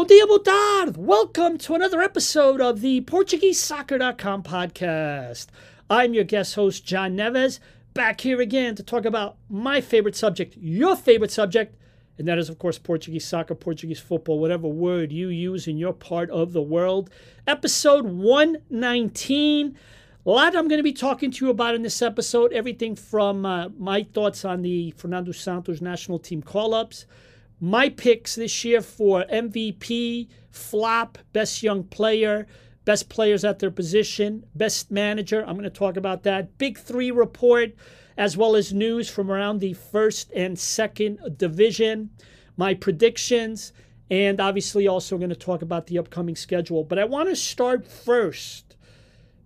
Bom dia, boa tarde. Welcome to another episode of the PortugueseSoccer.com podcast. I'm your guest host, John Neves, back here again to talk about my favorite subject, your favorite subject, and that is, of course, Portuguese soccer, Portuguese football, whatever word you use in your part of the world. Episode 119. A lot I'm going to be talking to you about in this episode. Everything from uh, my thoughts on the Fernando Santos national team call ups my picks this year for MVP, flop, best young player, best players at their position, best manager. I'm going to talk about that. Big three report, as well as news from around the first and second division, my predictions, and obviously also going to talk about the upcoming schedule. But I want to start first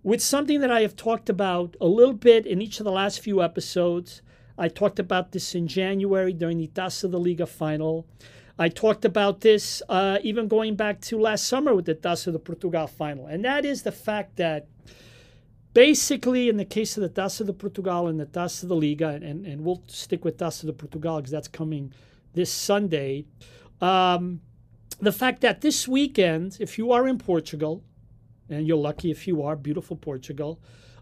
with something that I have talked about a little bit in each of the last few episodes. I talked about this in January during the Taça da Liga final. I talked about this uh, even going back to last summer with the Taça de Portugal final. And that is the fact that basically, in the case of the Taça de Portugal and the Taça da Liga, and, and we'll stick with Taça de Portugal because that's coming this Sunday, um, the fact that this weekend, if you are in Portugal, and you're lucky if you are, beautiful Portugal,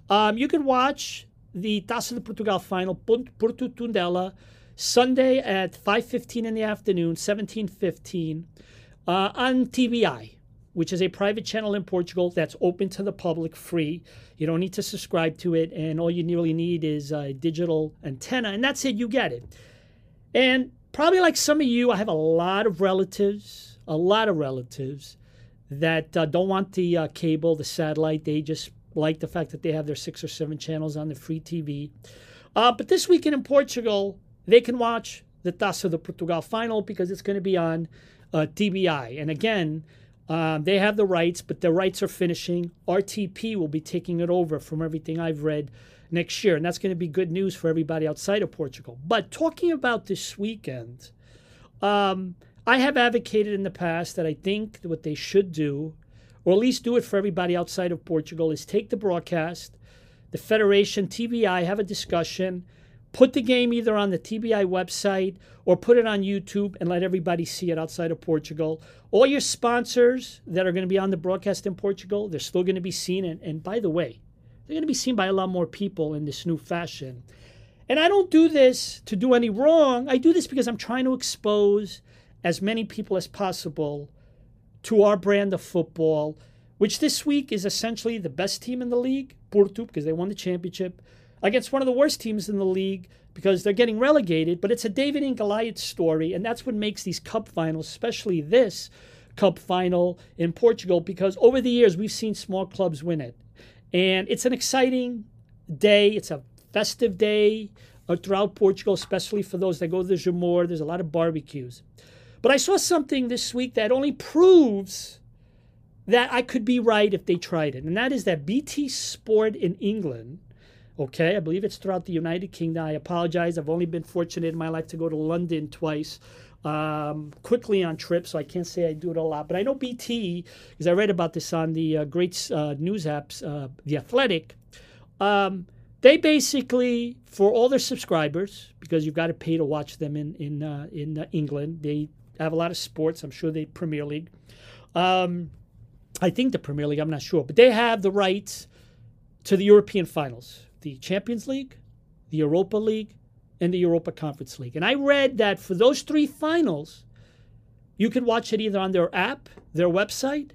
um, you can watch the Taça de Portugal final, Porto Tondela, Sunday at 5.15 in the afternoon, 17.15, uh, on TVI, which is a private channel in Portugal that's open to the public, free. You don't need to subscribe to it, and all you really need is a digital antenna, and that's it, you get it. And probably like some of you, I have a lot of relatives, a lot of relatives that uh, don't want the uh, cable, the satellite. They just like the fact that they have their six or seven channels on the free TV. Uh, but this weekend in Portugal, they can watch the Taça de Portugal final because it's going to be on uh, TVI. And again, um, they have the rights, but the rights are finishing. RTP will be taking it over from everything I've read next year. And that's going to be good news for everybody outside of Portugal. But talking about this weekend, um, I have advocated in the past that I think what they should do or at least do it for everybody outside of Portugal, is take the broadcast, the Federation, TVI, have a discussion, put the game either on the TVI website or put it on YouTube and let everybody see it outside of Portugal. All your sponsors that are going to be on the broadcast in Portugal, they're still going to be seen. And, and by the way, they're going to be seen by a lot more people in this new fashion. And I don't do this to do any wrong. I do this because I'm trying to expose as many people as possible to our brand of football, which this week is essentially the best team in the league, Porto, because they won the championship, against one of the worst teams in the league because they're getting relegated. But it's a David and Goliath story, and that's what makes these cup finals, especially this cup final in Portugal, because over the years we've seen small clubs win it. And it's an exciting day, it's a festive day uh, throughout Portugal, especially for those that go to the Jamor. There's a lot of barbecues. But I saw something this week that only proves that I could be right if they tried it. And that is that BT Sport in England, okay, I believe it's throughout the United Kingdom. I apologize. I've only been fortunate in my life to go to London twice. Um, quickly on trips, so I can't say I do it a lot. But I know BT, because I read about this on the uh, great uh, news apps, uh, The Athletic. Um, they basically, for all their subscribers, because you've got to pay to watch them in in uh, in uh, England, they have a lot of sports. I'm sure the Premier League. Um, I think the Premier League, I'm not sure, but they have the rights to the European finals, the Champions League, the Europa League, and the Europa Conference League. And I read that for those three finals, you could watch it either on their app, their website,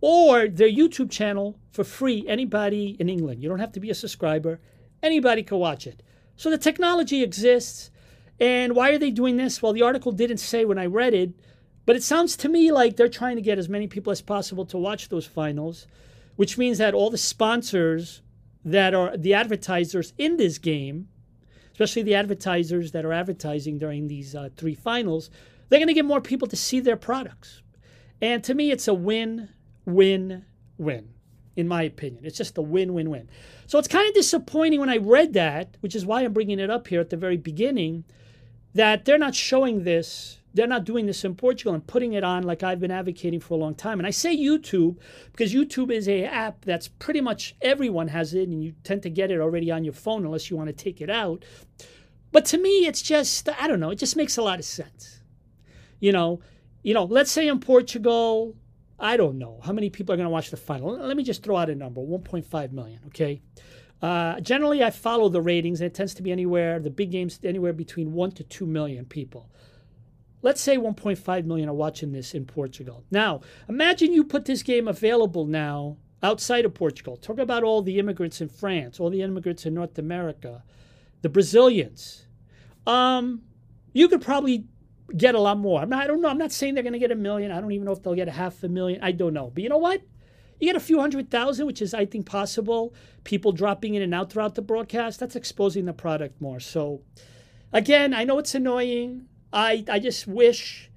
or their YouTube channel for free. Anybody in England, you don't have to be a subscriber, anybody can watch it. So the technology exists. And why are they doing this? Well, the article didn't say when I read it, but it sounds to me like they're trying to get as many people as possible to watch those finals, which means that all the sponsors that are the advertisers in this game, especially the advertisers that are advertising during these uh, three finals, they're going to get more people to see their products. And to me, it's a win, win, win, in my opinion. It's just a win, win, win. So it's kind of disappointing when I read that, which is why I'm bringing it up here at the very beginning that they're not showing this they're not doing this in Portugal and putting it on like I've been advocating for a long time. And I say YouTube because YouTube is a app that's pretty much everyone has it and you tend to get it already on your phone unless you want to take it out. But to me it's just I don't know, it just makes a lot of sense. You know, you know, let's say in Portugal, I don't know how many people are going to watch the final. Let me just throw out a number 1.5 million, okay? Uh, generally, I follow the ratings, and it tends to be anywhere, the big games, anywhere between 1 to 2 million people. Let's say 1.5 million are watching this in Portugal. Now, imagine you put this game available now outside of Portugal. Talk about all the immigrants in France, all the immigrants in North America, the Brazilians. Um, you could probably get a lot more. I'm not, I don't know. I'm not saying they're going to get a million. I don't even know if they'll get a half a million. I don't know. But you know what? You get a few hundred thousand, which is, I think, possible. People dropping in and out throughout the broadcast. That's exposing the product more. So, again, I know it's annoying. I, I just wish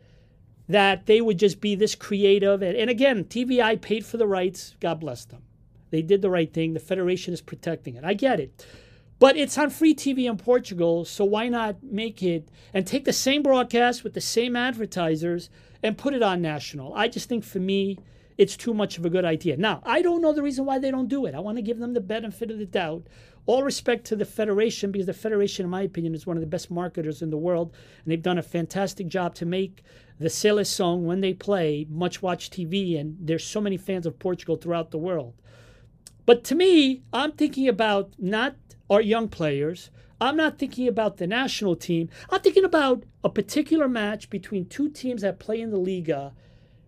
that they would just be this creative. And, and again, TVI paid for the rights. God bless them. They did the right thing. The Federation is protecting it. I get it. But it's on free TV in Portugal, so why not make it and take the same broadcast with the same advertisers and put it on national? I just think for me, it's too much of a good idea. Now, I don't know the reason why they don't do it. I want to give them the benefit of the doubt. All respect to the Federation, because the Federation, in my opinion, is one of the best marketers in the world, and they've done a fantastic job to make the seleção when they play much watch TV, and there's so many fans of Portugal throughout the world. But to me, I'm thinking about not our young players. I'm not thinking about the national team. I'm thinking about a particular match between two teams that play in the Liga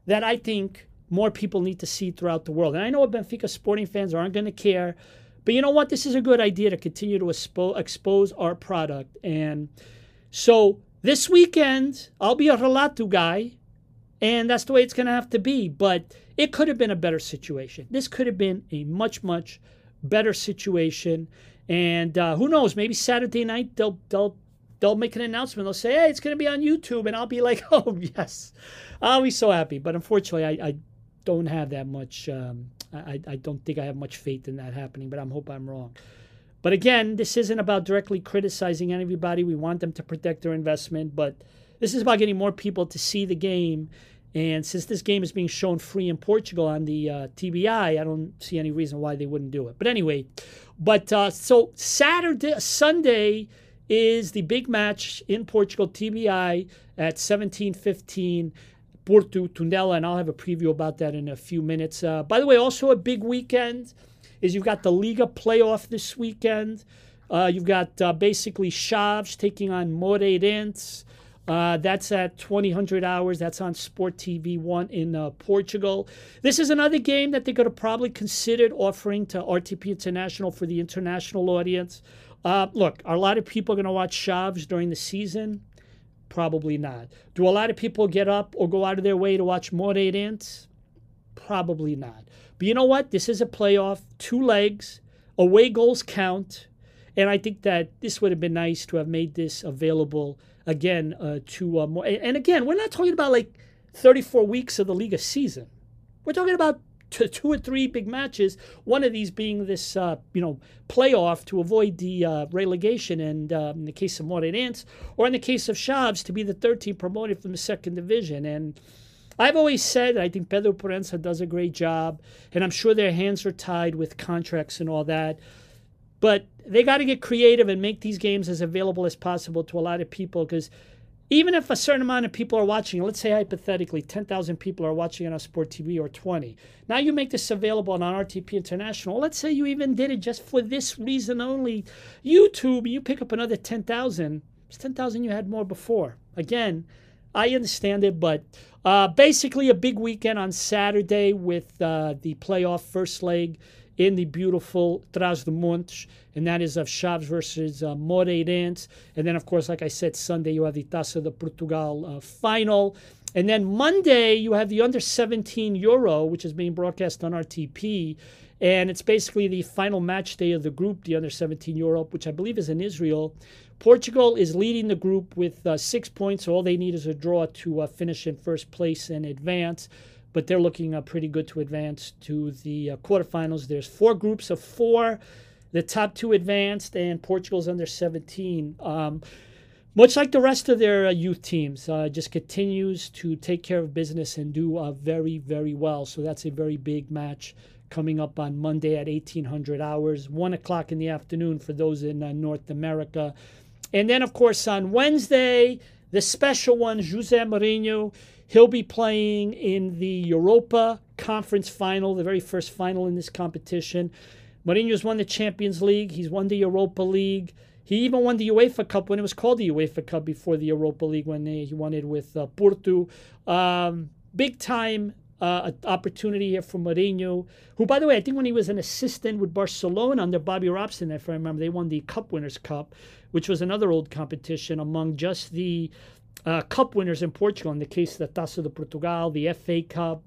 that I think more people need to see throughout the world. And I know Benfica sporting fans aren't going to care, but you know what? This is a good idea to continue to expo- expose our product. And so this weekend, I'll be a Relato guy, and that's the way it's going to have to be. But it could have been a better situation. This could have been a much, much better situation. And uh, who knows? Maybe Saturday night they'll they'll they'll make an announcement. They'll say, "Hey, it's going to be on YouTube," and I'll be like, "Oh yes," I'll be so happy. But unfortunately, I, I don't have that much. Um, I I don't think I have much faith in that happening. But I'm hope I'm wrong. But again, this isn't about directly criticizing anybody. We want them to protect their investment, but this is about getting more people to see the game and since this game is being shown free in Portugal on the uh, TVI, I don't see any reason why they wouldn't do it. But anyway, but uh, so Saturday, Sunday is the big match in Portugal, TVI at 17:15. Porto Tondela, and I'll have a preview about that in a few minutes. Uh, by the way, also a big weekend is you've got the Liga playoff this weekend. Uh, you've got uh, basically Chaves taking on Moreirense. Uh, that's at 2000 hours. That's on Sport TV 1 in uh, Portugal. This is another game that they could have probably considered offering to RTP International for the international audience. Uh, look, a lot of people are going to watch Chaves during the season? Probably not. Do a lot of people get up or go out of their way to watch Moreirense? Probably not. But you know what? This is a playoff, two legs, away goals count. And I think that this would have been nice to have made this available again uh, to uh, more. And again, we're not talking about like 34 weeks of the Liga season. We're talking about two, two or three big matches. One of these being this, uh, you know, playoff to avoid the uh, relegation, and uh, in the case of Moreirense, or in the case of Chaves, to be the third team promoted from the second division. And I've always said I think Pedro Proença does a great job, and I'm sure their hands are tied with contracts and all that. But they got to get creative and make these games as available as possible to a lot of people because even if a certain amount of people are watching, let's say hypothetically 10,000 people are watching it on Sport TV or 20, now you make this available on RTP International. Let's say you even did it just for this reason only. YouTube, you pick up another 10,000. It's 10,000 you had more before. Again, I understand it, but uh, basically a big weekend on Saturday with uh, the playoff first leg in the beautiful Trás-os-Montes, and that is of Chaves versus uh, Moreirense. And then, of course, like I said, Sunday you have the Taça de Portugal uh, final. And then Monday you have the under 17 Euro, which is being broadcast on RTP. And it's basically the final match day of the group, the under 17 Europe, which I believe is in Israel. Portugal is leading the group with uh, six points. So all they need is a draw to uh, finish in first place and advance but they're looking uh, pretty good to advance to the uh, quarterfinals. There's four groups of four. The top two advanced, and Portugal's under 17. Um, much like the rest of their uh, youth teams, uh, just continues to take care of business and do uh, very, very well. So that's a very big match coming up on Monday at 1800 hours, 1 o'clock in the afternoon for those in uh, North America. And then, of course, on Wednesday, the special one, Jose Mourinho, he'll be playing in the Europa Conference final, the very first final in this competition. Mourinho's won the Champions League. He's won the Europa League. He even won the UEFA Cup when it was called the UEFA Cup before the Europa League when they, he won it with uh, Porto. Um, big time uh, opportunity here for Mourinho, who, by the way, I think when he was an assistant with Barcelona under Bobby Robson, if I remember, they won the Cup Winners' Cup, which was another old competition among just the uh, Cup winners in Portugal, in the case of the Taça de Portugal, the FA Cup.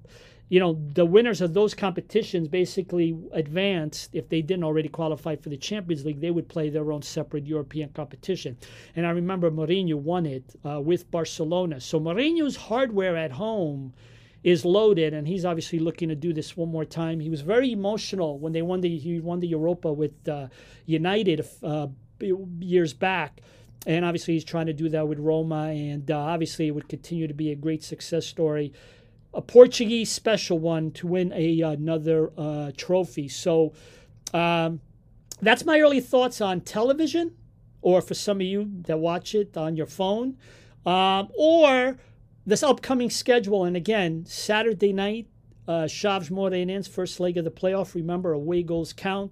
You know, the winners of those competitions basically advanced. If they didn't already qualify for the Champions League, they would play their own separate European competition. And I remember Mourinho won it uh, with Barcelona. So Mourinho's hardware at home is loaded, and he's obviously looking to do this one more time. He was very emotional when they won the he won the Europa with uh, United uh, years back, and obviously he's trying to do that with Roma, and uh, obviously it would continue to be a great success story. A Portuguese special one to win a another uh, trophy. So um, that's my early thoughts on television, or for some of you that watch it on your phone, um, or this upcoming schedule, and again, Saturday night, uh, Chaves Moreirense, first leg of the playoff. Remember, away goals count.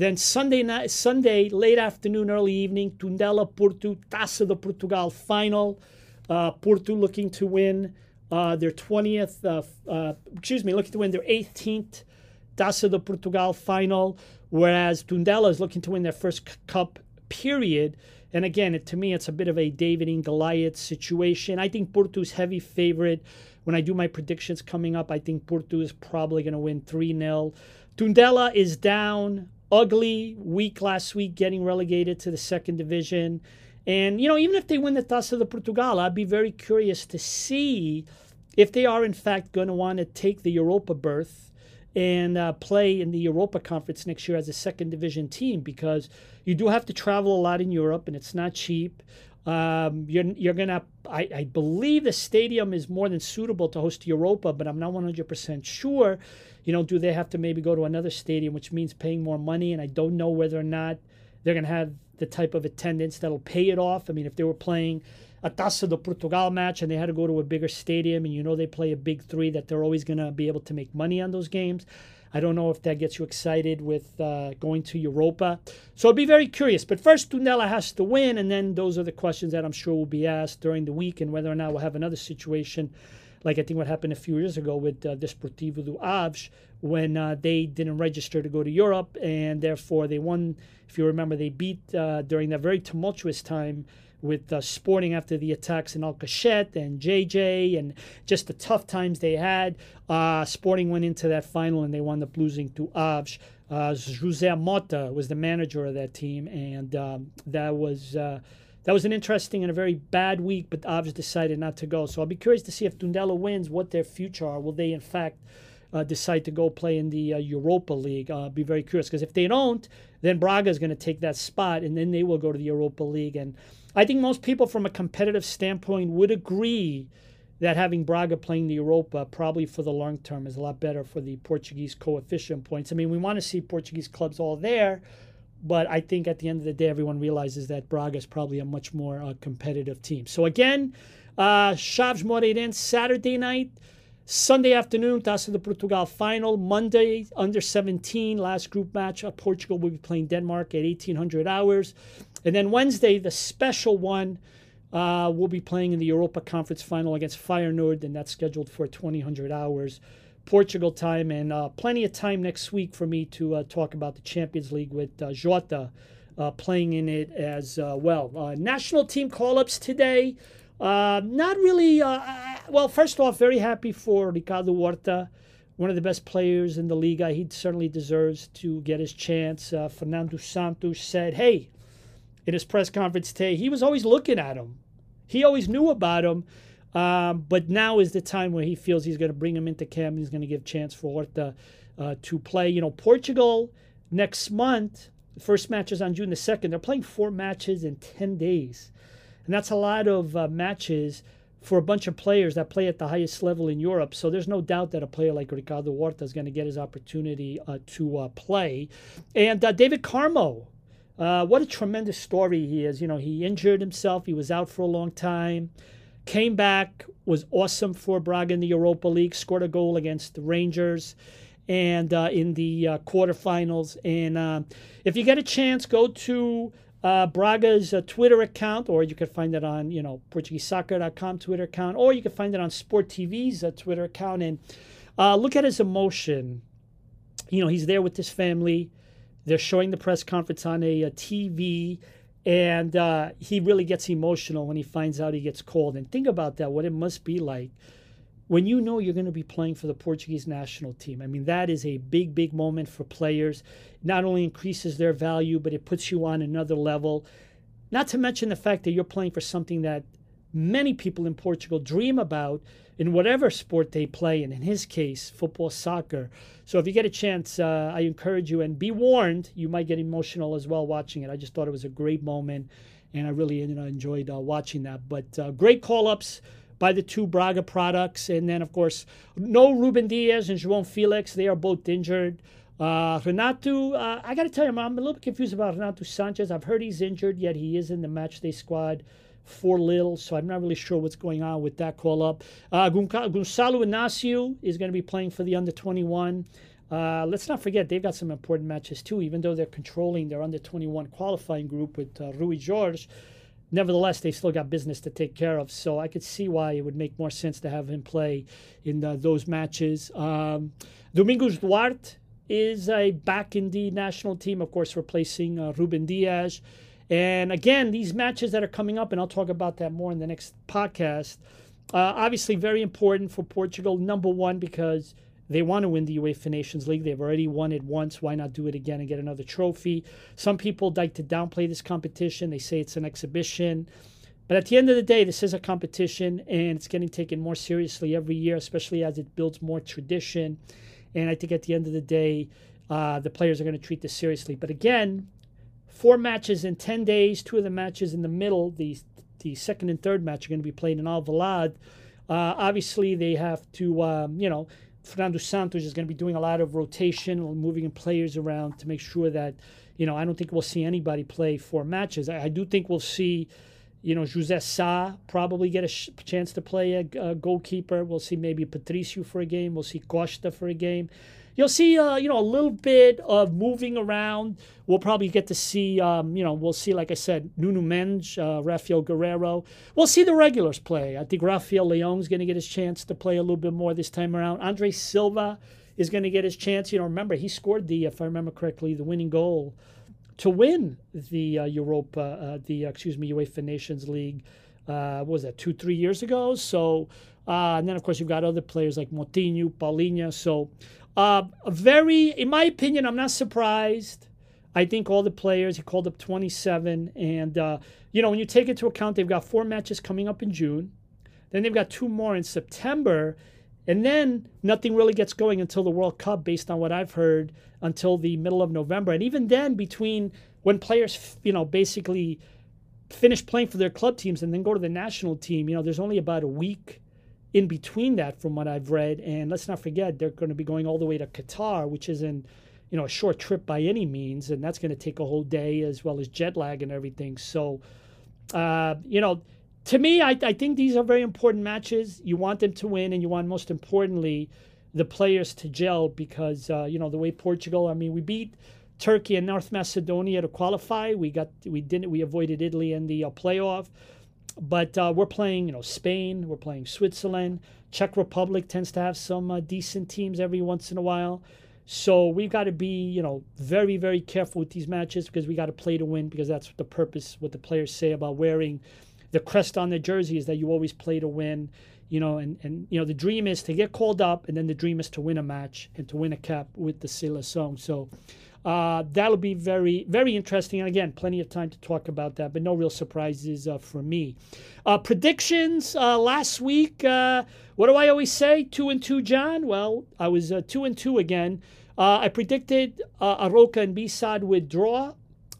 Then Sunday night, Sunday late afternoon, early evening, Tondela Porto Taça de Portugal final. Uh, Porto looking to win uh, their 20th, uh, uh, excuse me, looking to win their 18th Taça de Portugal final, whereas Tondela is looking to win their first cup period. And again, it, to me, it's a bit of a David and Goliath situation. I think Porto's heavy favorite. When I do my predictions coming up, I think Porto is probably going to win 3 0. Tondela is down, ugly week last week, getting relegated to the second division. And, you know, even if they win the Taça de Portugal, I'd be very curious to see if they are, in fact, going to want to take the Europa berth and uh, play in the Europa Conference next year as a second division team because you do have to travel a lot in Europe and it's not cheap. Um, you're you're gonna. I, I believe the stadium is more than suitable to host Europa, but I'm not 100% sure. You know, do they have to maybe go to another stadium, which means paying more money? And I don't know whether or not they're gonna have the type of attendance that'll pay it off. I mean, if they were playing a Taça do Portugal match and they had to go to a bigger stadium and you know they play a big three that they're always going to be able to make money on those games. I don't know if that gets you excited with uh, going to Europa. So I'll be very curious. But first, Tondela has to win, and then those are the questions that I'm sure will be asked during the week and whether or not we'll have another situation like I think what happened a few years ago with uh, Desportivo do Aves when uh, they didn't register to go to Europe, and therefore they won. If you remember, they beat uh, during that very tumultuous time with uh, Sporting after the attacks in Alcochete and JJ and just the tough times they had. Uh, Sporting went into that final and they wound up losing to Aves. Uh, Jose Mota was the manager of that team, and um, that was uh, that was an interesting and a very bad week. But the Aves decided not to go. So I'll be curious to see if Tondela wins, what their future are. Will they in fact? Uh, decide to go play in the uh, Europa League. Uh, be very curious because if they don't, then Braga is going to take that spot, and then they will go to the Europa League. And I think most people, from a competitive standpoint, would agree that having Braga playing the Europa probably for the long term is a lot better for the Portuguese coefficient points. I mean, we want to see Portuguese clubs all there, but I think at the end of the day, everyone realizes that Braga is probably a much more uh, competitive team. So again, uh, Chaves Moreirense Saturday night. Sunday afternoon, Taça de Portugal final. Monday, under 17, last group match. Uh, Portugal will be playing Denmark at 1800 hours. And then Wednesday, the special one, uh, we'll be playing in the Europa Conference final against Feyenoord, and that's scheduled for 2000 hours Portugal time, and uh, plenty of time next week for me to uh, talk about the Champions League with uh, Jota uh, playing in it as uh, well. Uh, national team call ups today. not really, well, first off, very happy for Ricardo Horta one of the best players in the league. He certainly deserves to get his chance. Fernando Santos said, Hey, in his press conference today, he was always looking at him. He always knew about him. Um, but now is the time where he feels he's going to bring him into camp. He's going to give chance for Horta uh, to play. You know, Portugal next month, first match is on June the 2nd. They're playing four matches in 10 days. And that's a lot of uh, matches for a bunch of players that play at the highest level in Europe. So there's no doubt that a player like Ricardo Horta is going to get his opportunity uh, to uh, play. And uh, David Carmo Uh, what a tremendous story he is. You know, he injured himself. He was out for a long time. Came back, was awesome for Braga in the Europa League, scored a goal against the Rangers and uh, in the uh, quarterfinals. And uh, if you get a chance, go to uh, Braga's uh, Twitter account, or you can find it on, you know, PortugueseSoccer.com Twitter account, or you can find it on Sport TV's uh, Twitter account, and look at his emotion. You know, he's there with his family. They're showing the press conference on a, a TV, and uh, he really gets emotional when he finds out he gets called. And think about that, what it must be like when you know you're going to be playing for the Portuguese national team. I mean, that is a big, big moment for players. Not only increases their value, but it puts you on another level. Not to mention the fact that you're playing for something that many people in Portugal dream about in whatever sport they play, and in his case, football, soccer. So if you get a chance, uh, I encourage you, and be warned, you might get emotional as well watching it. I just thought it was a great moment, and I really enjoyed uh, watching that. But uh, great call ups by the two Braga products. And then, of course, no Ruben Dias and João Felix. They are both injured. Uh, Renato, uh, I got to tell you, I'm a little bit confused about Renato Sanches. I've heard he's injured, yet he is in the matchday squad for Lille, so I'm not really sure what's going on with that call up. Uh, Gonçalo Inácio is going to be playing for the under 21. Uh, let's not forget they've got some important matches too, even though they're controlling their under 21 qualifying group with uh, Rui Jorge nevertheless, they've still got business to take care of. So I could see why it would make more sense to have him play in the, those matches. Um, Domingos Duarte is a back in the national team, of course, replacing uh, Ruben Dias. And again, these matches that are coming up, and I'll talk about that more in the next podcast, uh, obviously very important for Portugal. Number one, because they want to win the UEFA Nations League. They've already won it once. Why not do it again and get another trophy? Some people like to downplay this competition. They say it's an exhibition. But at the end of the day, this is a competition and it's getting taken more seriously every year, especially as it builds more tradition. And I think at the end of the day, uh, the players are going to treat this seriously. But again, four matches in 10 days, two of the matches in the middle, the, the second and third match are going to be played in Alvalade. Uh, obviously, they have to, um, you know, Fernando Santos is going to be doing a lot of rotation, moving players around to make sure that, you know, I don't think we'll see anybody play four matches. I, I do think we'll see, you know, Jose Sa probably get a sh- chance to play a, a, goalkeeper. We'll see maybe Patricio for a game. We'll see Costa for a game you'll see, uh, you know, a little bit of moving around. We'll probably get to see, um, you know, we'll see, like I said, Nuno Mendes, uh, Rafael Guerreiro. We'll see the regulars play. I think Rafael Leão's going to get his chance to play a little bit more this time around. Andre Silva is going to get his chance. You know, remember, he scored the, if I remember correctly, the winning goal to win the uh, Europa, uh, the, uh, excuse me, UEFA Nations League. Uh, was that, two, three years ago? So, uh, and then, of course, you've got other players like Moutinho, Palhinha. So, uh, very, in my opinion, I'm not surprised. I think all the players, he called up 27. And, uh, you know, when you take into account they've got four matches coming up in June, then they've got two more in September. And then nothing really gets going until the World Cup, based on what I've heard, until the middle of November. And even then, between when players, you know, basically finish playing for their club teams and then go to the national team, you know, there's only about a week in between that, from what I've read. And let's not forget, they're going to be going all the way to Qatar, which isn't, you know, a short trip by any means, and that's going to take a whole day as well as jet lag and everything. So, uh, you know, to me, I, I think these are very important matches. You want them to win, and you want, most importantly, the players to gel because, uh, you know, the way Portugal, I mean, we beat Turkey and North Macedonia to qualify. We got, we didn't, we avoided Italy in the uh, playoff. But uh, we're playing, you know, Spain. We're playing Switzerland. Czech Republic tends to have some uh, decent teams every once in a while. So we've got to be, you know, very, very careful with these matches because we got to play to win because that's what the purpose, what the players say about wearing the crest on the jersey is that you always play to win, you know, and, and you know, the dream is to get called up and then the dream is to win a match and to win a cap with the Seleção. So uh, that'll be very, very interesting. And again, plenty of time to talk about that, but no real surprises uh, for me. Uh, predictions uh, last week. Uh, what do I always say? Two and two, John. Well, I was uh, two and two again. I predicted Arouca and Bissad would draw.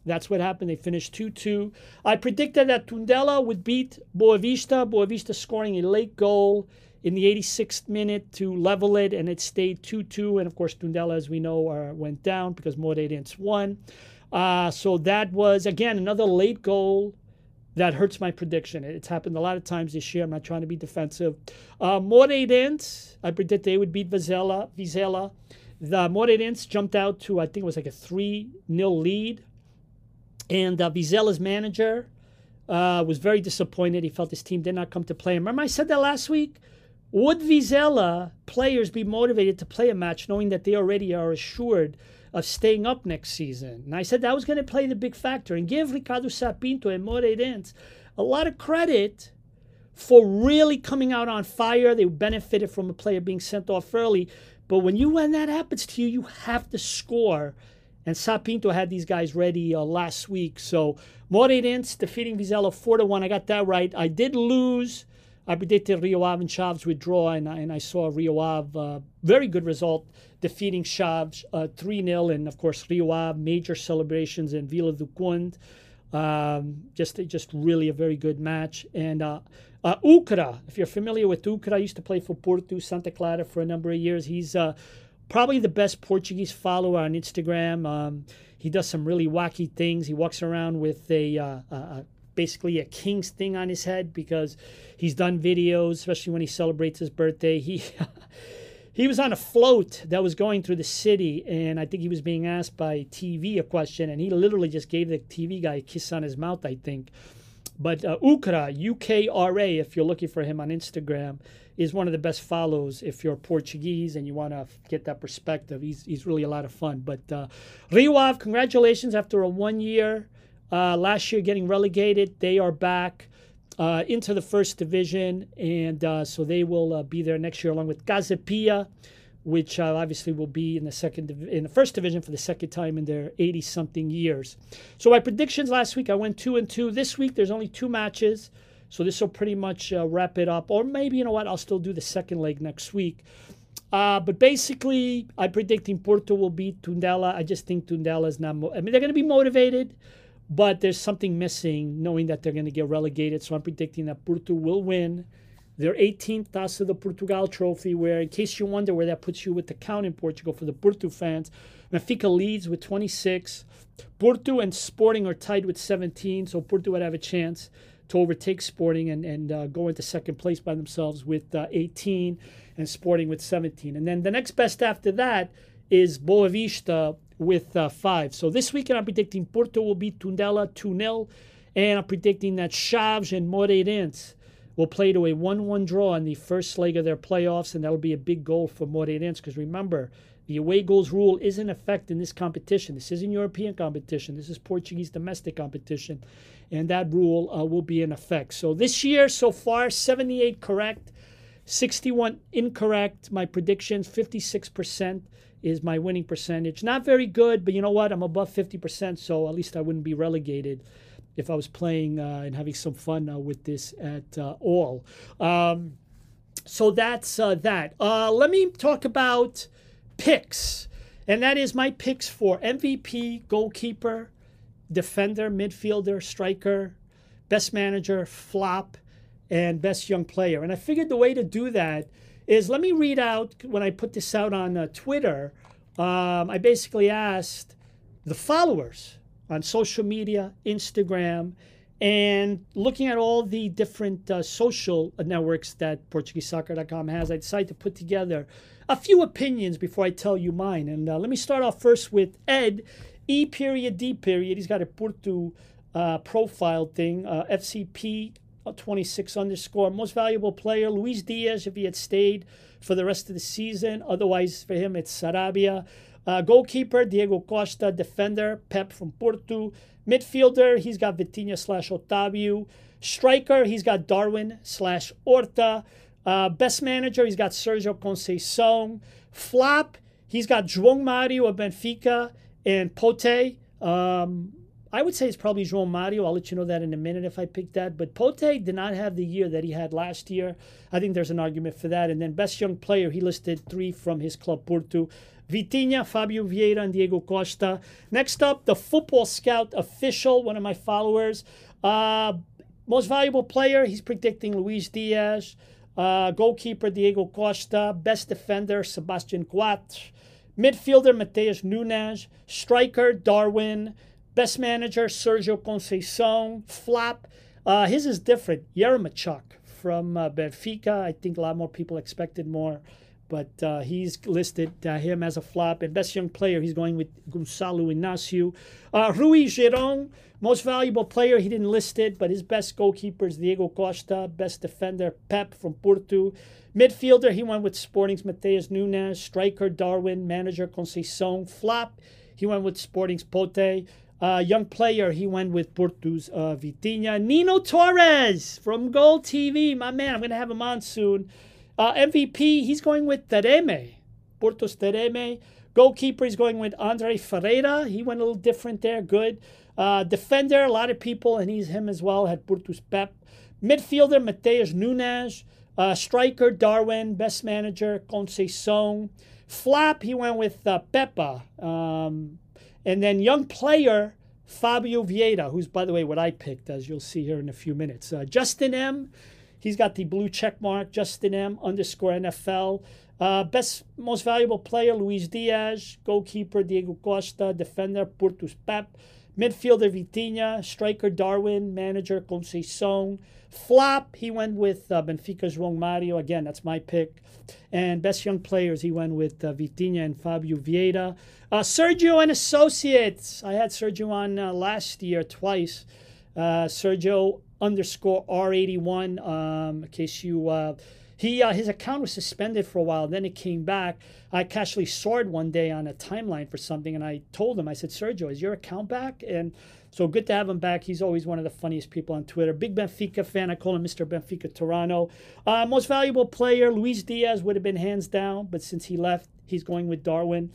That's what happened. They finished 2 2. I predicted that Tondela would beat Boavista. Boavista scoring a late goal in the 86th minute to level it, and it stayed 2 2. And of course, Tondela, as we know, uh, went down because Moreirense won. Uh, so that was, again, another late goal that hurts my prediction. It's happened a lot of times this year. I'm not trying to be defensive. Uh, Moreirense, I predict they would beat Vizela. Vizela. The Moreirense jumped out to, I think it was like a 3 0 lead. And uh, Vizela's manager uh, was very disappointed. He felt his team did not come to play. Remember, I said that last week? Would Vizela players be motivated to play a match knowing that they already are assured of staying up next season? And I said that was going to play the big factor and give Ricardo Sá Pinto and Moreirense a lot of credit for really coming out on fire. They benefited from a player being sent off early. But when you when that happens to you, you have to score. And Sá Pinto had these guys ready uh, last week. So Moreirense defeating Vizela 4 to 1. I got that right. I did lose I predicted Rio Ave and Chaves would draw, and, and I saw Rio Ave, uh, very good result, defeating Chaves uh, 3 0. And of course, Rio Ave, major celebrations in Vila do Conde. Um, just, just really a very good match. And uh, uh, Ukra, if you're familiar with Ukra, I used to play for Porto Santa Clara for a number of years. He's uh, probably the best Portuguese follower on Instagram. Um, he does some really wacky things. He walks around with a, uh, a basically a king's thing on his head because he's done videos, especially when he celebrates his birthday. He he was on a float that was going through the city, and I think he was being asked by TV a question, and he literally just gave the TV guy a kiss on his mouth, I think. But uh, Ukra, U K R A, if you're looking for him on Instagram, is one of the best follows if you're Portuguese and you want to get that perspective. He's, he's really a lot of fun. But uh, Rio Ave, congratulations after a one year uh, last year, getting relegated, they are back uh, into the first division, and uh, so they will uh, be there next year along with Casa Pia, which uh, obviously will be in the second in the first division for the second time in their 80 something years. So my predictions last week, I went two and two. This week, there's only two matches. So this will pretty much uh, wrap it up. Or maybe, you know what, I'll still do the second leg next week. Uh, but basically, I'm predicting Porto will beat Tondela. I just think Tondela is not. Mo- I mean, they're going to be motivated but there's something missing knowing that they're going to get relegated. So I'm predicting that Porto will win their 18th Taça de Portugal trophy, where, in case you wonder where that puts you with the count in Portugal for the Porto fans, Benfica leads with 26. Porto and Sporting are tied with 17, so Porto would have a chance to overtake Sporting and, and uh, go into second place by themselves with uh, 18 and Sporting with 17. And then the next best after that is Boavista with uh, five. So this weekend, I'm predicting Porto will beat Tondela 2 0. And I'm predicting that Chaves and Moreirense will play to a 1 1 draw in the first leg of their playoffs. And that'll be a big goal for Moreirense because remember, the away goals rule is in effect in this competition. This isn't European competition. This is Portuguese domestic competition. And that rule uh, will be in effect. So this year, so far, 78 correct, 61 incorrect. My predictions, 56% is my winning percentage. Not very good, but you know what? I'm above 50%, so at least I wouldn't be relegated if I was playing uh, and having some fun uh, with this at uh, all. Um, so that's uh, that. Uh, let me talk about picks, and that is my picks for MVP, goalkeeper, defender, midfielder, striker, best manager, flop, and best young player. And I figured the way to do that is let me read out when I put this out on uh, Twitter. Um, I basically asked the followers on social media, Instagram, and looking at all the different uh, social networks that PortugueseSoccer.com has, I decided to put together a few opinions before I tell you mine. And uh, let me start off first with Ed, E period D period. He's got a Porto uh, profile thing, uh, FCP 26 underscore. Most valuable player, Luis Diaz, if he had stayed for the rest of the season. Otherwise, for him, it's Sarabia. Uh, goalkeeper, Diogo Costa. Defender, Pepe from Porto. Midfielder, he's got Vitinha slash Otavio. Striker, he's got Darwin slash Horta. Uh, best manager, he's got Sergio Conceição. Flop, he's got João Mario of Benfica and Pote. Um, I would say it's probably João Mario. I'll let you know that in a minute if I pick that. But Pote did not have the year that he had last year. I think there's an argument for that. And then best young player, he listed three from his club Porto. Vitinha, Fabio Vieira, and Diogo Costa. Next up, the Football Scout official, one of my followers. Uh, most valuable player, he's predicting Luis Diaz. Uh, goalkeeper, Diogo Costa. Best defender, Sebastian Coates. Midfielder, Matheus Nunes. Striker, Darwin. Best manager, Sergio Conceição. Flop, uh, his is different. Yaremchuk from uh, Benfica. I think a lot more people expected more, but uh, he's listed uh, him as a flop. And best young player, he's going with Gonçalo Inácio. Uh, Rui Giron, most valuable player, he didn't list it, but his best goalkeeper is Diogo Costa. Best defender, Pepe from Porto. Midfielder, he went with Sporting's Matheus Nunes. Striker, Darwin. Manager, Conceição. Flop, he went with Sporting's Pote. Uh, young player, he went with Porto's uh, Vitinha. Nino Torres from Goal TV, my man. I'm going to have him on soon. Uh, MVP, he's going with Taremi. Porto's Taremi. Goalkeeper, he's going with Andre Ferreira. He went a little different there, good. Uh, defender, a lot of people, and he's him as well, had Porto's Pepe. Midfielder, Matheus Nunes. Uh, striker, Darwin. Best manager, Conceição. Flop, he went with uh, Pepa. Um, and then young player, Fabio Vieira, who's, by the way, what I picked, as you'll see here in a few minutes. Uh, Justin M., he's got the blue check mark, Justin M underscore NFL. Uh, best, most valuable player, Luis Diaz. Goalkeeper, Diogo Costa. Defender, Porto's Pepe. Midfielder, Vitinha. Striker, Darwin. Manager, Conceição. Flop, he went with uh, Benfica's João Mario. Again, that's my pick. And best young players, he went with uh, Vitinha and Fabio Vieira. Uh, Sergio and Associates. I had Sergio on uh, last year twice. Uh, Sergio underscore R81. Um, in case you, uh, he uh, his account was suspended for a while. Then it came back. I casually saw it one day on a timeline for something, and I told him, I said, Sergio, is your account back? And so good to have him back. He's always one of the funniest people on Twitter. Big Benfica fan. I call him Mr. Benfica Toronto. Uh, most valuable player, Luis Diaz would have been hands down, but since he left, he's going with Darwin.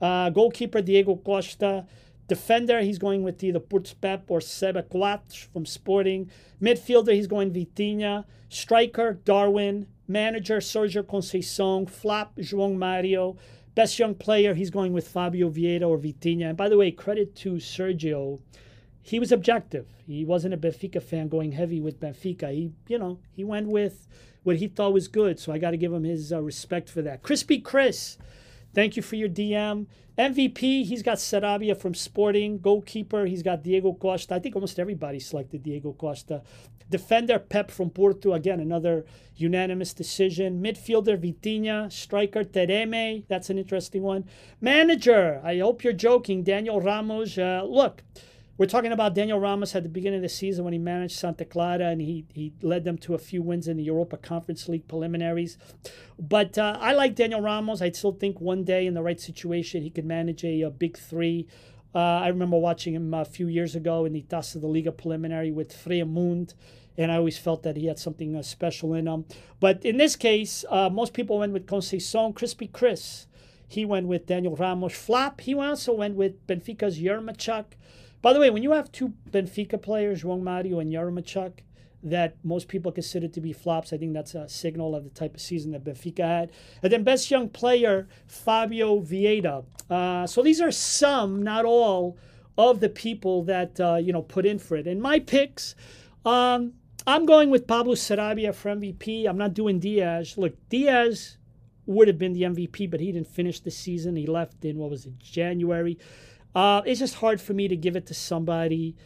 Uh, goalkeeper, Diogo Costa. Defender, he's going with either Porto Pepe or Seba Coates from Sporting. Midfielder, he's going Vitinha. Striker, Darwin. Manager, Sergio Conceição. Flop, João Mario. Best young player, he's going with Fabio Vieira or Vitinha. And by the way, credit to Sergio he was objective. He wasn't a Benfica fan going heavy with Benfica. He, you know, he went with what he thought was good. So I got to give him his uh, respect for that. Crispy Chris, thank you for your DM. MVP, he's got Sarabia from Sporting. Goalkeeper, he's got Diogo Costa. I think almost everybody selected Diogo Costa. Defender, Pepe from Porto. Again, another unanimous decision. Midfielder, Vitinha. Striker, Taremi. That's an interesting one. Manager, I hope you're joking. Daniel Ramos. Uh, look, we're talking about Daniel Ramos at the beginning of the season when he managed Santa Clara and he, he led them to a few wins in the Europa Conference League preliminaries. But uh, I like Daniel Ramos. I still think one day in the right situation he could manage a, a big three. Uh, I remember watching him a few years ago in the Taça da Liga preliminary with Fremont, and I always felt that he had something uh, special in him. But in this case, uh, most people went with Conceição, Crispy Chris. He went with Daniel Ramos. Flop, he also went with Benfica's Yaremchuk. By the way, when you have two Benfica players, João Mario and Yaremchuk, that most people consider to be flops, I think that's a signal of the type of season that Benfica had. And then best young player, Fabio Vieira. Uh, so these are some, not all, of the people that uh, you know put in for it. And my picks, um, I'm going with Pablo Sarabia for MVP. I'm not doing Diaz. Look, Diaz would have been the MVP, but he didn't finish the season. He left in what was it, January. Uh, it's just hard for me to give it to somebody.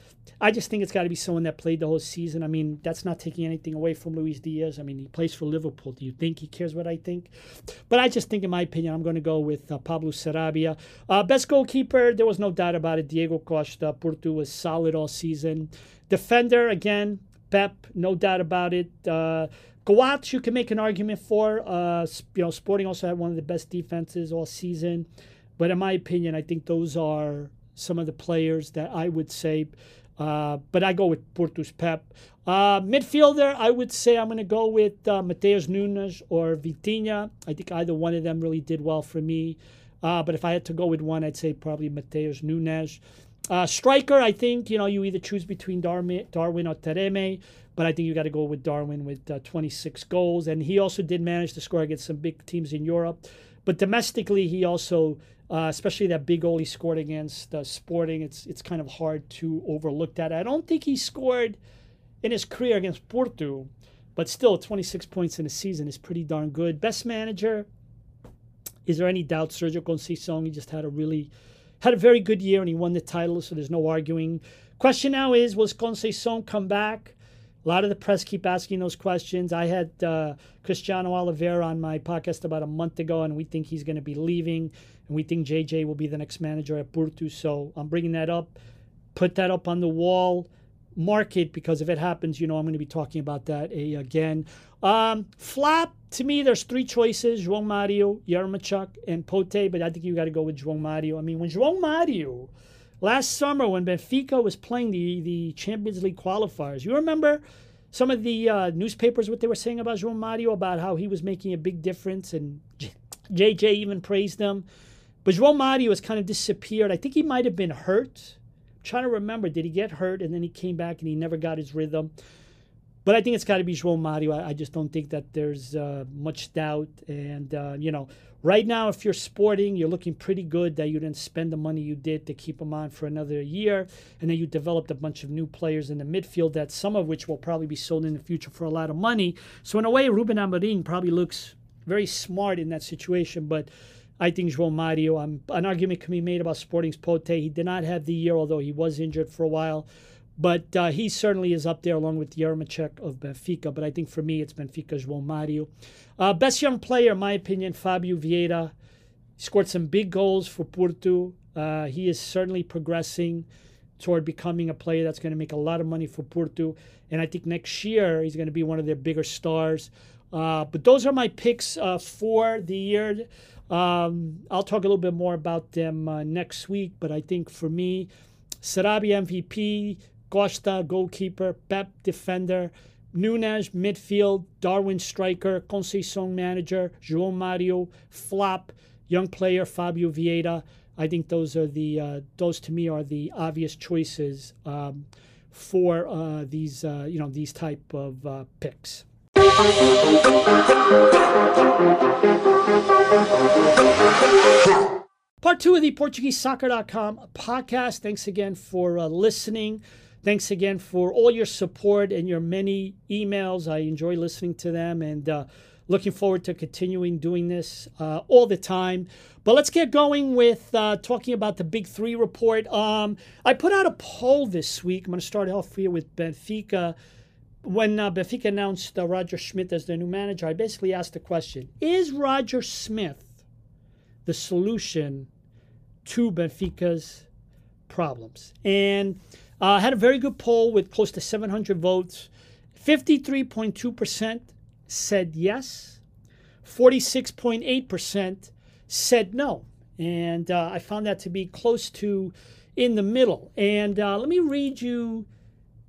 I just think it's got to be someone that played the whole season. I mean, that's not taking anything away from Luis Diaz. I mean, he plays for Liverpool. Do you think he cares what I think? But I just think, in my opinion, I'm going to go with uh, Pablo Sarabia. Uh, best goalkeeper, there was no doubt about it. Diogo Costa. Porto was solid all season. Defender, again, Pepe, no doubt about it. Uh, you can make an argument for. Uh, you know, Sporting also had one of the best defenses all season. But in my opinion, I think those are some of the players that I would say. Uh, but I go with Porto's Pepe. Uh, midfielder, I would say I'm going to go with uh, Matheus Nunes or Vitinha. I think either one of them really did well for me. Uh, but if I had to go with one, I'd say probably Matheus Nunes. Uh, striker, I think you know you either choose between Darwin, Darwin or Taremi, but I think you got to go with Darwin with uh, 26 goals, and he also did manage to score against some big teams in Europe. But domestically, he also uh, especially that big goal he scored against uh, Sporting. It's it's kind of hard to overlook that. I don't think he scored in his career against Porto, but still 26 points in a season is pretty darn good. Best manager. Is there any doubt Sergio Conceição? He just had a really had a very good year and he won the title, so there's no arguing. Question now is, will Conceição come back? A lot of the press keep asking those questions. I had uh, Cristiano Oliveira on my podcast about a month ago, and we think he's going to be leaving, and we think JJ will be the next manager at Porto. So I'm bringing that up. Put that up on the wall. Mark it because if it happens, you know I'm going to be talking about that again. Um, flop to me, there's three choices: João Mario, Yaremchuk, and Pote. But I think you got to go with João Mario. I mean, when João Mario last summer when Benfica was playing the, the Champions League qualifiers. You remember some of the uh, newspapers what they were saying about João Mario about how he was making a big difference, and JJ even praised him. But João Mario has kind of disappeared. I think he might have been hurt. I'm trying to remember, did he get hurt and then he came back and he never got his rhythm? But I think it's got to be João Mario. I, I, just don't think that there's uh, much doubt. And, uh, you know, right now, if you're sporting, you're looking pretty good that you didn't spend the money you did to keep them on for another year. And then you developed a bunch of new players in the midfield that some of which will probably be sold in the future for a lot of money. So, in a way, Ruben Amorim probably looks very smart in that situation. But I think João Mario, um, an argument can be made about Sporting's Pote. He did not have the year, although he was injured for a while. But uh, he certainly is up there along with Yaremchuk of Benfica. But I think for me, it's Benfica's João Mario. Uh, best young player, in my opinion, Fabio Vieira. He scored some big goals for Porto. Uh, he is certainly progressing toward becoming a player that's going to make a lot of money for Porto. And I think next year he's going to be one of their bigger stars. Uh, but those are my picks uh, for the year. Um, I'll talk a little bit more about them uh, next week. But I think for me, Sarabia MVP, Costa, goalkeeper, Pepe, defender, Nunes, midfield, Darwin, striker, Conceição, manager, João Mario, flop, young player, Fabio Vieira. I think those are the uh, those to me are the obvious choices um, for uh, these uh, you know these type of uh, picks. Part two of the PortugueseSoccer.com podcast. Thanks again for uh, listening. Thanks again for all your support and your many emails. I enjoy listening to them and uh, looking forward to continuing doing this uh, all the time. But let's get going with uh, talking about the Big Three report. Um, I put out a poll this week. I'm going to start off here with Benfica. When uh, Benfica announced uh, Roger Schmidt as their new manager, I basically asked the question Is Roger Schmidt the solution to Benfica's problems? And uh, had a very good poll with close to 700 votes. 53.2% said yes, 46.8% said no. And uh, I found that to be close to in the middle. And uh, let me read you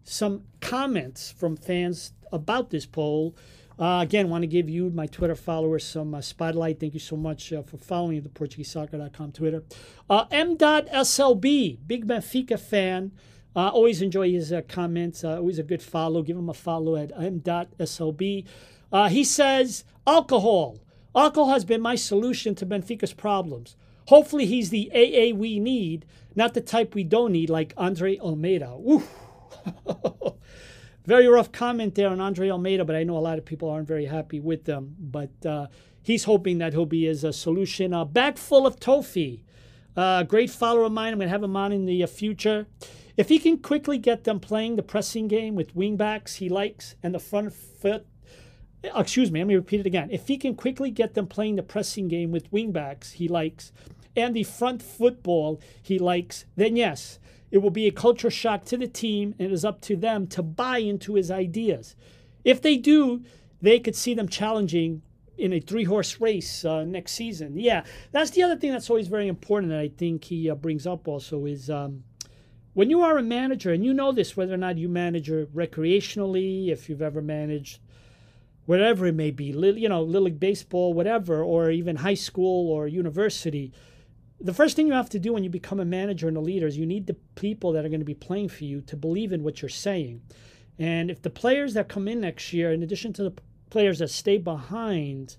some comments from fans about this poll. Uh, again, want to give you, my Twitter followers, some uh, spotlight. Thank you so much uh, for following the PortugueseSoccer.com Twitter. Uh, M.SLB, big Benfica fan, uh, always enjoy his uh, comments. Uh, always a good follow. Give him a follow at m.slb. Uh, he says, alcohol. Alcohol has been my solution to Benfica's problems. Hopefully, he's the AA we need, not the type we don't need, like Andre Almeida. very rough comment there on Andre Almeida, but I know a lot of people aren't very happy with them. But uh, he's hoping that he'll be his uh, solution. Uh, bag full of Toffee. Uh, great follower of mine. I'm going to have him on in the future. If he can quickly get them playing the pressing game with wingbacks he likes and the front foot, excuse me, let me repeat it again. If he can quickly get them playing the pressing game with wingbacks he likes and the front football he likes, then yes, it will be a culture shock to the team and it is up to them to buy into his ideas. If they do, they could see them challenging in a three horse race uh, next season. Yeah, that's the other thing that's always very important that I think he uh, brings up also is um, when you are a manager, and you know this whether or not you manage recreationally, if you've ever managed whatever it may be, you know, little league baseball, whatever, or even high school or university. The first thing you have to do when you become a manager and a leader is you need the people that are going to be playing for you to believe in what you're saying. And if the players that come in next year, in addition to the players that stay behind,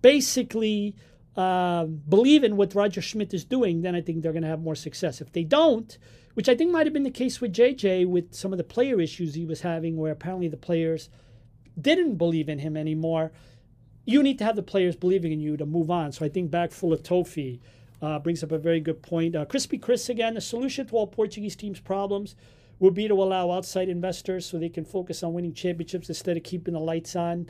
basically uh, believe in what Roger Schmidt is doing, then I think they're going to have more success. If they don't, which I think might have been the case with JJ with some of the player issues he was having, where apparently the players didn't believe in him anymore. You need to have the players believing in you to move on. So I think bag full of Toffee uh, brings up a very good point. Uh, Crispy Chris again, the solution to all Portuguese teams' problems would be to allow outside investors so they can focus on winning championships instead of keeping the lights on.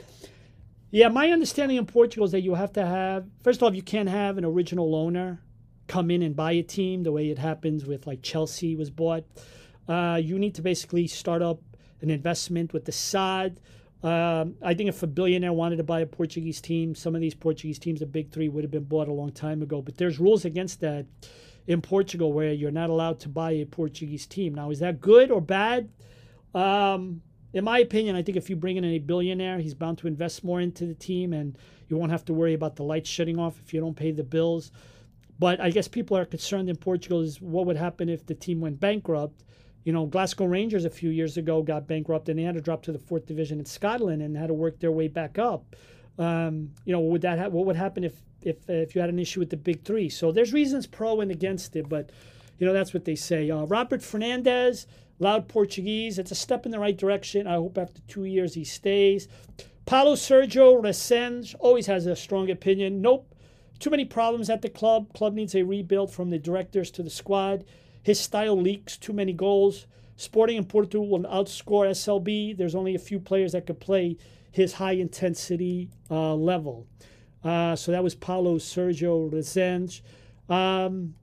Yeah, my understanding in Portugal is that you have to have, first of all, you can't have an original owner come in and buy a team the way it happens with like Chelsea was bought. Uh, you need to basically start up an investment with the SAD. Um, I think if a billionaire wanted to buy a Portuguese team, some of these Portuguese teams, the big three, would have been bought a long time ago. But there's rules against that in Portugal where you're not allowed to buy a Portuguese team. Now, is that good or bad? Um, in my opinion, I think if you bring in a billionaire, he's bound to invest more into the team, and you won't have to worry about the lights shutting off if you don't pay the bills. But I guess people are concerned in Portugal is what would happen if the team went bankrupt. You know, Glasgow Rangers a few years ago got bankrupt and they had to drop to the fourth division in Scotland and had to work their way back up. Um, you know, would that ha- what would happen if if if you had an issue with the big three? So there's reasons pro and against it, but you know that's what they say. Uh, Robert Fernandez loud Portuguese. It's a step in the right direction. I hope after two years he stays. Paulo Sergio Resende always has a strong opinion. Nope. Too many problems at the club. Club needs a rebuild from the directors to the squad. His style leaks too many goals. Sporting in Porto will outscore SLB. There's only a few players that could play his high intensity uh, level. Uh, so that was Paulo Sergio Resende. Um,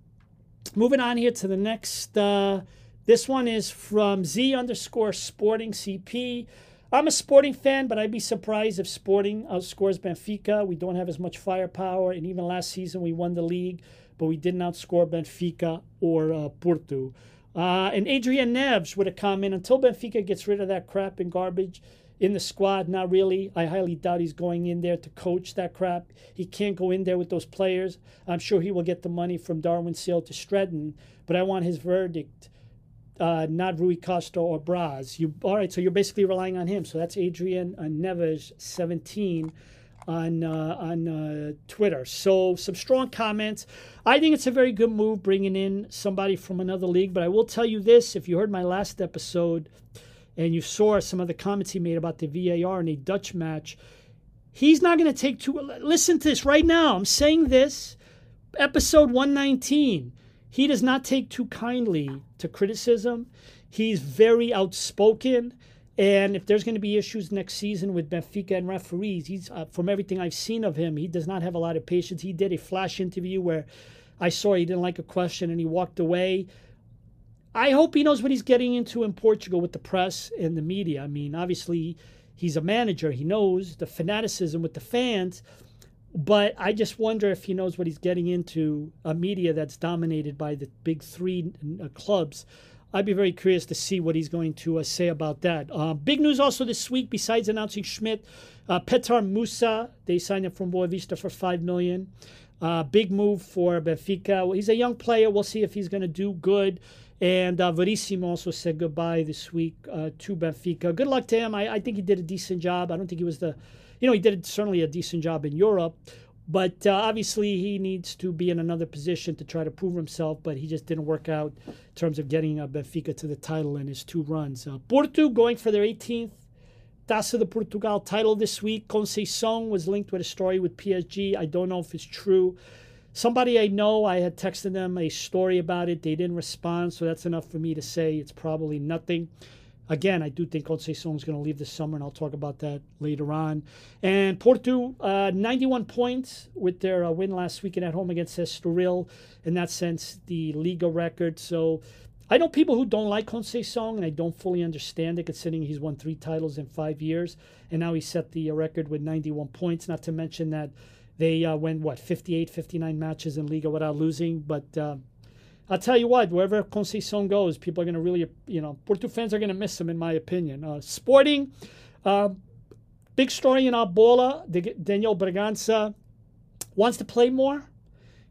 moving on here to the next uh, this one is from Z underscore Sporting CP. I'm a Sporting fan, but I'd be surprised if Sporting outscores Benfica. We don't have as much firepower, and even last season we won the league, but we didn't outscore Benfica or uh, Porto. Uh, and Adrian Neves with a comment until Benfica gets rid of that crap and garbage in the squad, not really. I highly doubt he's going in there to coach that crap. He can't go in there with those players. I'm sure he will get the money from Darwin Seal to Stretton, but I want his verdict uh, not Rui Costa or Braz. You all right? So you're basically relying on him. So that's Adrian Neves, 17 on uh, on uh, Twitter. So some strong comments. I think it's a very good move bringing in somebody from another league. But I will tell you this: if you heard my last episode and you saw some of the comments he made about the VAR in a Dutch match, he's not going to take too. Listen to this right now. I'm saying this. Episode 119. He does not take too kindly to criticism. He's very outspoken. And if there's going to be issues next season with Benfica and referees, he's uh, from everything I've seen of him, he does not have a lot of patience. He did a flash interview where I saw he didn't like a question and he walked away. I hope he knows what he's getting into in Portugal with the press and the media. I mean, obviously, he's a manager. He knows the fanaticism with the fans. But I just wonder if he knows what he's getting into a media that's dominated by the big three uh, clubs. I'd be very curious to see what he's going to uh, say about that. Uh, big news also this week, besides announcing Schmidt, uh, Petar Musa, they signed him from Boavista for 5 million. Uh, big move for Benfica. He's a young player. We'll see if he's going to do good. And uh, Verissimo also said goodbye this week uh, to Benfica. Good luck to him. I, I think he did a decent job. I don't think he was the you know, he did certainly a decent job in Europe, but uh, obviously he needs to be in another position to try to prove himself. But he just didn't work out in terms of getting uh, Benfica to the title in his two runs. Uh, Porto going for their 18th Taça de Portugal title this week. Conceição was linked with a story with PSG. I don't know if it's true. Somebody I know, I had texted them a story about it. They didn't respond, so that's enough for me to say it's probably nothing. Again, I do think Conceição is going to leave this summer, and I'll talk about that later on. And Porto, uh, 91 points with their uh, win last weekend at home against Estoril. In that sense, the Liga record. So I know people who don't like Conceição, and I don't fully understand it, considering he's won three titles in five years, and now he set the uh, record with 91 points. Not to mention that they uh, went what 58, 59 matches in Liga without losing, but. Uh, I'll tell you what, wherever Conceição goes, people are going to really, you know, Porto fans are going to miss him, in my opinion. Uh, sporting, uh, big story in A Bola. Daniel Bragança wants to play more.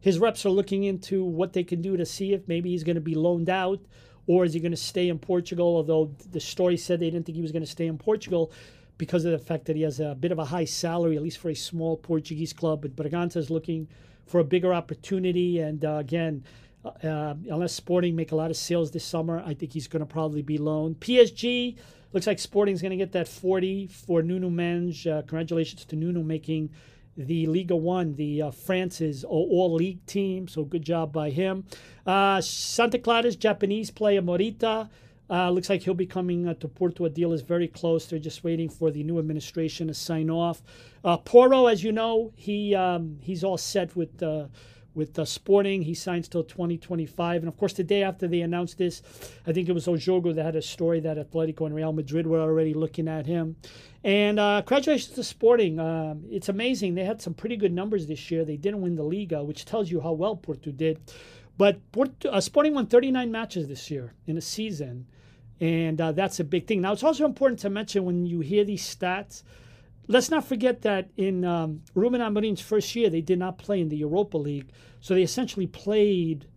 His reps are looking into what they can do to see if maybe he's going to be loaned out or is he going to stay in Portugal, although the story said they didn't think he was going to stay in Portugal because of the fact that he has a bit of a high salary, at least for a small Portuguese club. But Bragança is looking for a bigger opportunity. And uh, again, uh, unless Sporting make a lot of sales this summer, I think he's going to probably be loaned. PSG looks like Sporting's going to get that 40 for Nuno Mendes. Uh, congratulations to Nuno making the Liga One, the uh, France's all league team. So good job by him. Uh, Santa Clara's Japanese player Morita. Uh, looks like he'll be coming uh, to Porto. A deal is very close. They're just waiting for the new administration to sign off. Porro, as you know, he um, he's all set with with uh, Sporting. He signs till 2025. And of course, the day after they announced this, I think it was O Jogo that had a story that Atletico and Real Madrid were already looking at him. And uh, congratulations to Sporting. Um, it's amazing. They had some pretty good numbers this year. They didn't win the Liga, which tells you how well Porto did. But Porto, uh, Sporting won 39 matches this year in a season. And uh, that's a big thing. Now, it's also important to mention when you hear these stats – Let's not forget that in um, Ruben Amorim's first year, they did not play in the Europa League, so they essentially played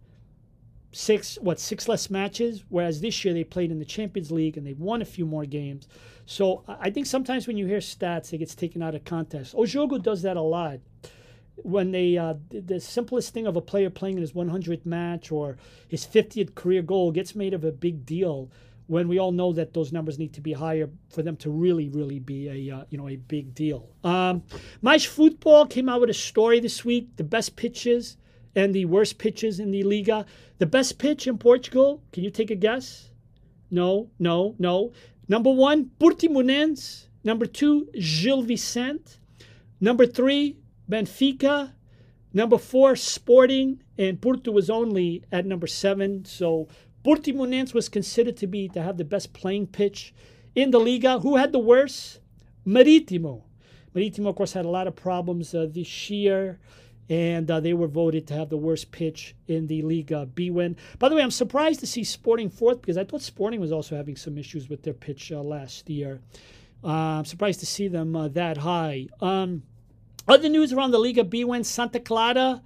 six what six less matches. Whereas this year they played in the Champions League and they won a few more games. So I think sometimes when you hear stats, it gets taken out of context. O Jogo does that a lot. When they uh, the simplest thing of a player playing in his 100th match or his 50th career goal gets made of a big deal when we all know that those numbers need to be higher for them to really, really be a uh, you know a big deal. Um, Mais Futebol came out with a story this week: the best pitches and the worst pitches in the Liga. The best pitch in Portugal. Can you take a guess? No, no, no. Number one, Portimonense. Number two, Gil Vicente. Number three, Benfica. Number four, Sporting, and Porto was only at number seven. So Portimonense was considered to be to have the best playing pitch in the Liga. Who had the worst? Maritimo. Maritimo, of course, had a lot of problems uh, this year, and uh, they were voted to have the worst pitch in the Liga bwin. By the way, I'm surprised to see Sporting fourth because I thought Sporting was also having some issues with their pitch uh, last year. Uh, I'm surprised to see them uh, that high. Um, other news around the Liga bwin Santa Clara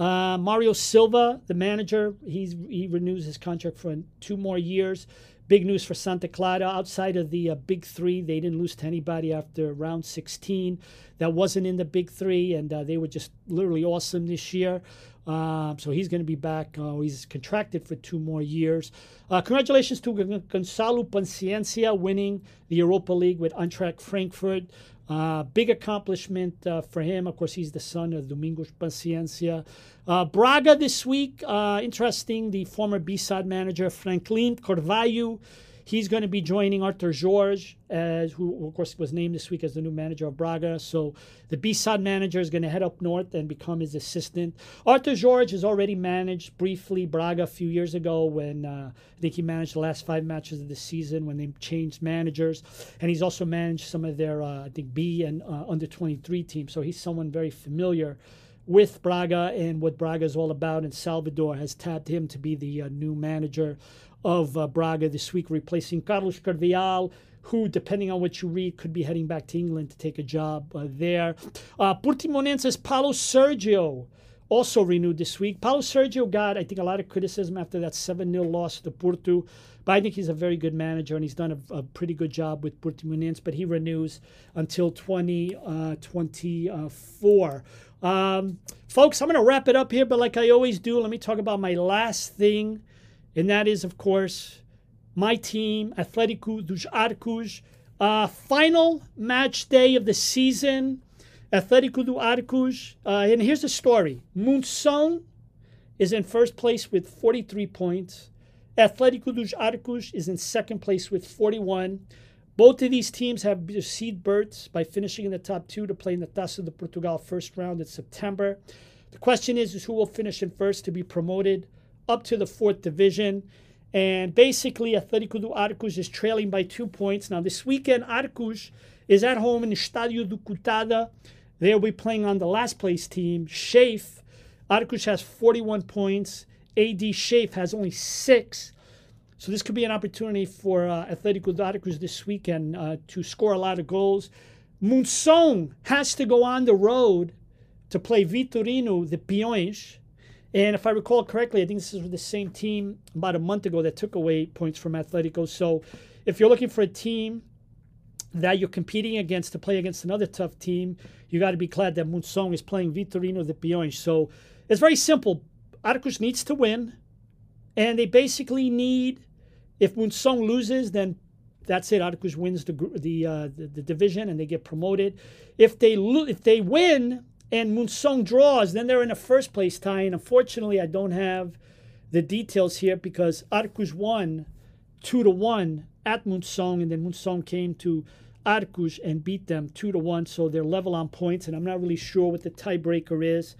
uh, Mario Silva, the manager, he's, he renews his contract for two more years. Big news for Santa Clara. Outside of the uh, Big Three, they didn't lose to anybody after round 16. That wasn't in the Big Three, and uh, they were just literally awesome this year. Um, so he's going to be back. Uh, he's contracted for two more years. Uh, congratulations to Gonçalo Paciencia winning the Europa League with Eintracht Frankfurt. Uh, big accomplishment uh, for him. Of course, he's the son of Domingos Paciencia. Uh, Braga this week, uh, interesting. The former B-side manager Franklin Carvalho He's going to be joining Artur Jorge, as who of course was named this week as the new manager of Braga. So the B-side manager is going to head up north and become his assistant. Artur Jorge has already managed briefly Braga a few years ago when uh, I think he managed the last five matches of the season when they changed managers, and he's also managed some of their uh, I think B and uh, under 23 teams. So he's someone very familiar with Braga and what Braga is all about. And Salvador has tapped him to be the uh, new manager of uh, Braga this week, replacing Carlos Carvalhal, who, depending on what you read, could be heading back to England to take a job uh, there. Uh, Portimonense's Paulo Sergio also renewed this week. Paulo Sergio got, I think, a lot of criticism after that 7 0 loss to Porto, but I think he's a very good manager and he's done a, a pretty good job with Portimonense, but he renews until 2024. Uh, um, folks, I'm going to wrap it up here, but like I always do, let me talk about my last thing and that is, of course, my team, Atletico dos Arcos. Uh, final match day of the season, Atletico dos Arcos. Uh, and here's the story Monção is in first place with 43 points. Atletico dos Arcos is in second place with 41. Both of these teams have received berths by finishing in the top two to play in the Taça de Portugal first round in September. The question is, is who will finish in first to be promoted up to the fourth division. And basically, Atletico do Arcos is trailing by two points. Now, this weekend, Arcos is at home in the Estádio do Cutada. They'll be playing on the last place team, Chafe. Arcos has 41 points. AD Chafe has only six. So this could be an opportunity for uh, Atletico do Arcos this weekend uh, to score a lot of goals. Monção has to go on the road to play Vitorino de Peões and if I recall correctly, I think this is with the same team about a month ago that took away points from Atletico. So if you're looking for a team that you're competing against to play against another tough team, you got to be glad that Monção is playing Vitorino de Peões. So it's very simple. Arcos needs to win, and they basically need, if Monção loses, then that's it. Arcos wins the the, uh, the, the division and they get promoted. If they lo- if they win and Monção draws, then they're in a first place tie. And unfortunately, I don't have the details here because Arcos won two to one at Monção, and then Monção came to Arcos and beat them two to one. So they're level on points, and I'm not really sure what the tiebreaker is.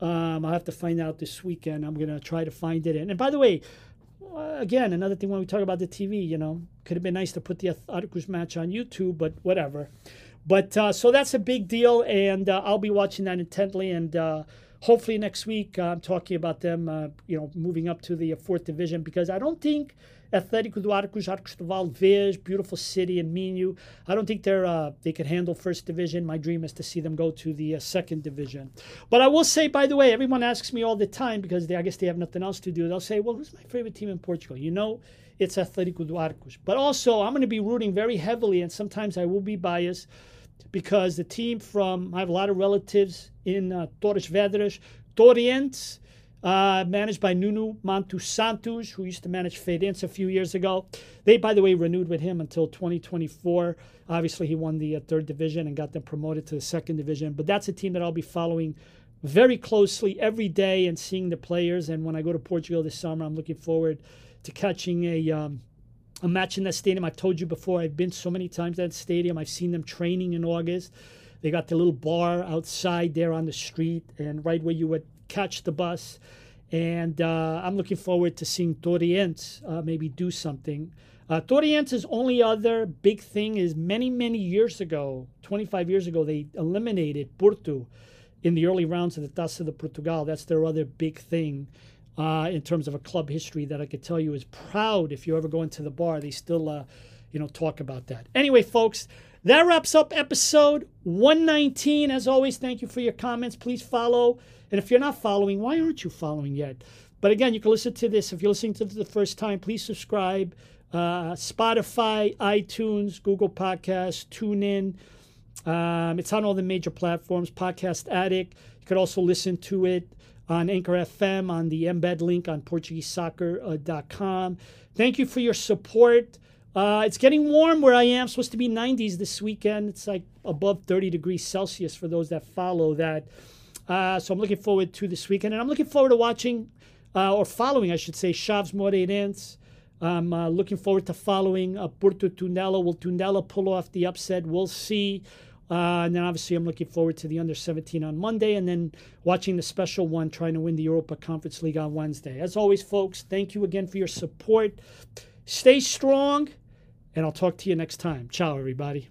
Um, I'll have to find out this weekend. I'm gonna try to find it. And, and by the way, uh, again, another thing when we talk about the TV, you know, could have been nice to put the Arcos match on YouTube, but whatever. But uh, so that's a big deal, and uh, I'll be watching that intently. And uh, hopefully next week I'm talking about them, uh, you know, moving up to the fourth division because I don't think Atlético do Arcos, Arcos de Valdevez, beautiful city in Minho. I don't think they're uh, they can handle first division. My dream is to see them go to the uh, second division. But I will say, by the way, everyone asks me all the time because they, I guess they have nothing else to do. They'll say, "Well, who's my favorite team in Portugal?" You know, it's Atlético do Arcos. But also, I'm going to be rooting very heavily, and sometimes I will be biased because the team from I have a lot of relatives in uh, Torres Vedras, Torreense uh, managed by Nuno Manta Santos, who used to manage Feirense a few years ago. They, by the way, renewed with him until 2024. Obviously, he won the uh, third division and got them promoted to the second division. But that's a team that I'll be following very closely every day and seeing the players. And when I go to Portugal this summer, I'm looking forward to catching a um, a match in that stadium. I've told you before, I've been so many times at that stadium. I've seen them training in August. They got the little bar outside there on the street and right where you would catch the bus. And uh, I'm looking forward to seeing Torreense uh, maybe do something. Uh, Torreense's only other big thing is many, many years ago, 25 years ago, they eliminated Porto in the early rounds of the Taça de Portugal. That's their other big thing uh, in terms of a club history that I could tell you is proud. If you ever go into the bar, they still, uh, you know, talk about that. Anyway, folks, that wraps up episode 119. As always, thank you for your comments. Please follow. And if you're not following, why aren't you following yet? But again, you can listen to this. If you're listening to the first time, please subscribe. Uh, Spotify, iTunes, Google Podcasts, TuneIn. Um, it's on all the major platforms. Podcast Addict. You could also listen to it on Anchor FM on the embed link on PortugueseSoccer.com. Thank you for your support. Uh, it's getting warm where I am. Supposed to be 90s this weekend. It's like above 30 degrees Celsius for those that follow that. Uh, so I'm looking forward to this weekend. And I'm looking forward to watching, uh, or following, I should say, Chaves Moreirense. I'm uh, looking forward to following uh, Porto Tondela. Will Tondela pull off the upset? We'll see. Uh, and then obviously I'm looking forward to the under 17 on Monday and then watching the special one trying to win the Europa Conference League on Wednesday. As always, folks, thank you again for your support. Stay strong, and I'll talk to you next time. Ciao, everybody.